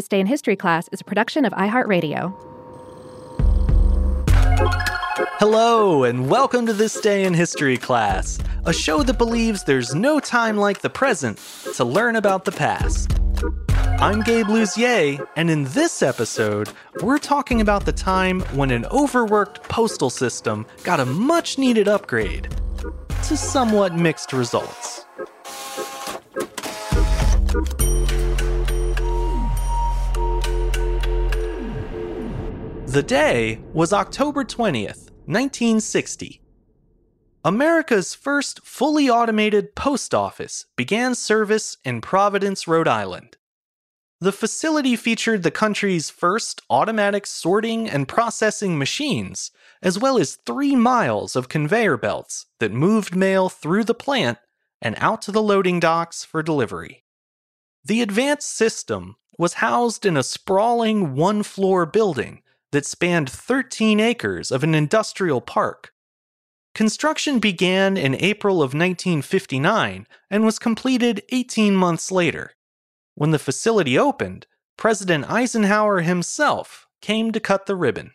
This Day in History class is a production of iHeartRadio. Hello, and welcome to This Day in History class, a show that believes there's no time like the present to learn about the past. I'm Gabe Luzier, and in this episode, we're talking about the time when an overworked postal system got a much needed upgrade to somewhat mixed results. The day was October 20th, 1960. America's first fully automated post office began service in Providence, Rhode Island. The facility featured the country's first automatic sorting and processing machines, as well as three miles of conveyor belts that moved mail through the plant and out to the loading docks for delivery. The advanced system was housed in a sprawling one floor building that spanned 13 acres of an industrial park. Construction began in April of 1959 and was completed 18 months later. When the facility opened, President Eisenhower himself came to cut the ribbon.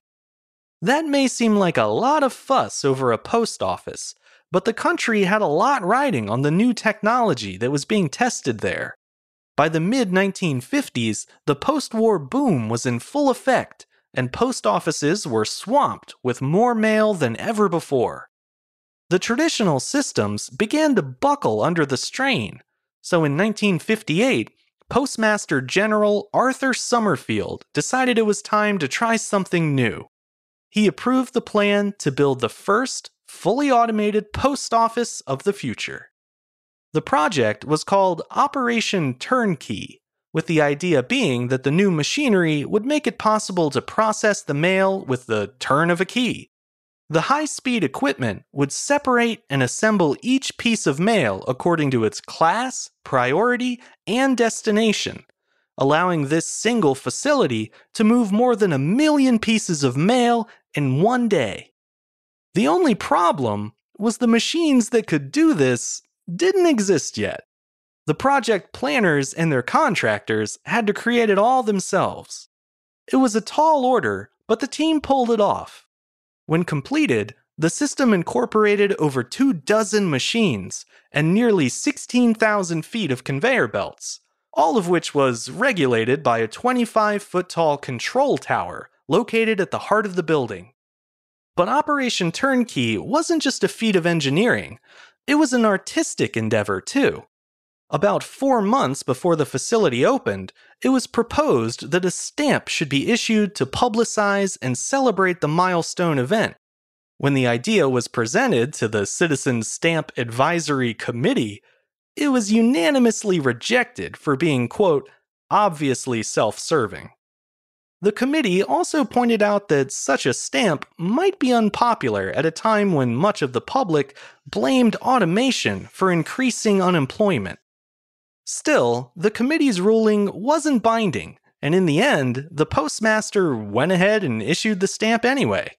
That may seem like a lot of fuss over a post office, but the country had a lot riding on the new technology that was being tested there. By the mid 1950s, the post war boom was in full effect, and post offices were swamped with more mail than ever before. The traditional systems began to buckle under the strain, so in 1958, Postmaster General Arthur Summerfield decided it was time to try something new. He approved the plan to build the first fully automated post office of the future. The project was called Operation Turnkey with the idea being that the new machinery would make it possible to process the mail with the turn of a key. The high speed equipment would separate and assemble each piece of mail according to its class, priority, and destination, allowing this single facility to move more than a million pieces of mail in one day. The only problem was the machines that could do this didn't exist yet. The project planners and their contractors had to create it all themselves. It was a tall order, but the team pulled it off. When completed, The system incorporated over two dozen machines and nearly 16,000 feet of conveyor belts, all of which was regulated by a 25 foot tall control tower located at the heart of the building. But Operation Turnkey wasn't just a feat of engineering, it was an artistic endeavor, too. About four months before the facility opened, it was proposed that a stamp should be issued to publicize and celebrate the milestone event. When the idea was presented to the Citizen Stamp Advisory Committee, it was unanimously rejected for being, quote, obviously self serving. The committee also pointed out that such a stamp might be unpopular at a time when much of the public blamed automation for increasing unemployment. Still, the committee's ruling wasn't binding, and in the end, the postmaster went ahead and issued the stamp anyway.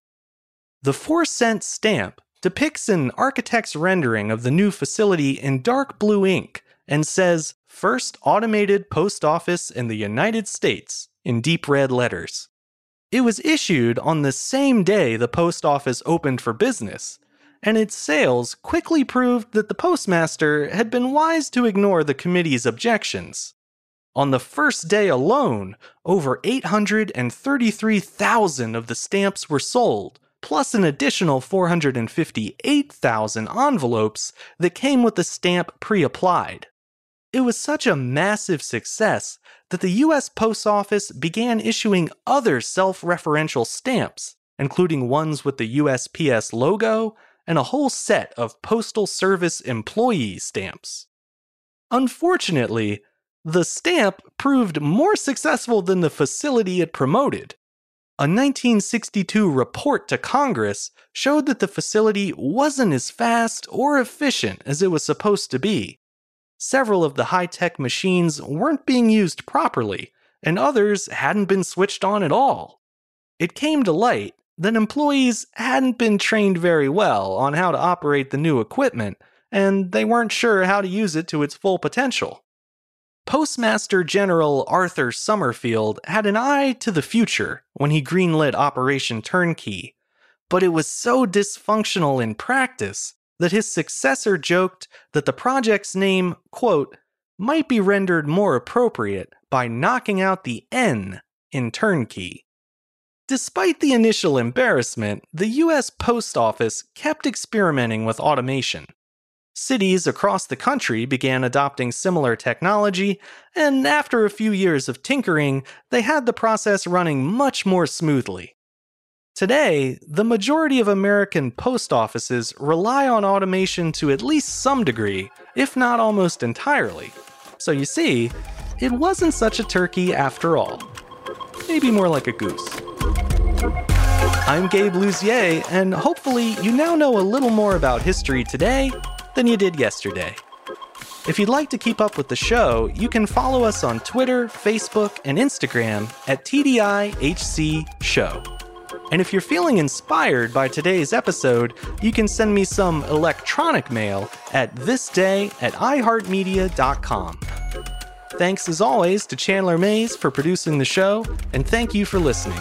The 4 cent stamp depicts an architect's rendering of the new facility in dark blue ink and says, First Automated Post Office in the United States, in deep red letters. It was issued on the same day the post office opened for business, and its sales quickly proved that the postmaster had been wise to ignore the committee's objections. On the first day alone, over 833,000 of the stamps were sold, plus an additional 458,000 envelopes that came with the stamp pre applied. It was such a massive success that the US Post Office began issuing other self referential stamps, including ones with the USPS logo and a whole set of Postal Service employee stamps. Unfortunately, the stamp proved more successful than the facility it promoted. A 1962 report to Congress showed that the facility wasn't as fast or efficient as it was supposed to be. Several of the high tech machines weren't being used properly, and others hadn't been switched on at all. It came to light that employees hadn't been trained very well on how to operate the new equipment, and they weren't sure how to use it to its full potential. Postmaster General Arthur Summerfield had an eye to the future when he greenlit Operation Turnkey, but it was so dysfunctional in practice that his successor joked that the project's name, quote, might be rendered more appropriate by knocking out the N in turnkey. Despite the initial embarrassment, the US Post Office kept experimenting with automation. Cities across the country began adopting similar technology, and after a few years of tinkering, they had the process running much more smoothly. Today, the majority of American post offices rely on automation to at least some degree, if not almost entirely. So you see, it wasn't such a turkey after all. Maybe more like a goose. I'm Gabe Luzier, and hopefully, you now know a little more about history today than you did yesterday. If you'd like to keep up with the show, you can follow us on Twitter, Facebook, and Instagram at TDIHC Show. And if you're feeling inspired by today's episode, you can send me some electronic mail at thisday at iheartmedia.com. Thanks as always to Chandler Mays for producing the show, and thank you for listening.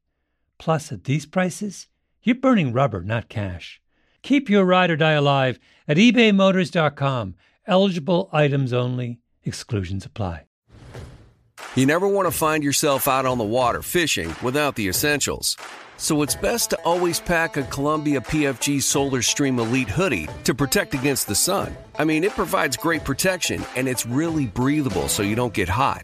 Plus, at these prices, you're burning rubber, not cash. Keep your ride or die alive at ebaymotors.com. Eligible items only, exclusions apply. You never want to find yourself out on the water fishing without the essentials. So it's best to always pack a Columbia PFG Solar Stream Elite hoodie to protect against the sun. I mean, it provides great protection and it's really breathable so you don't get hot.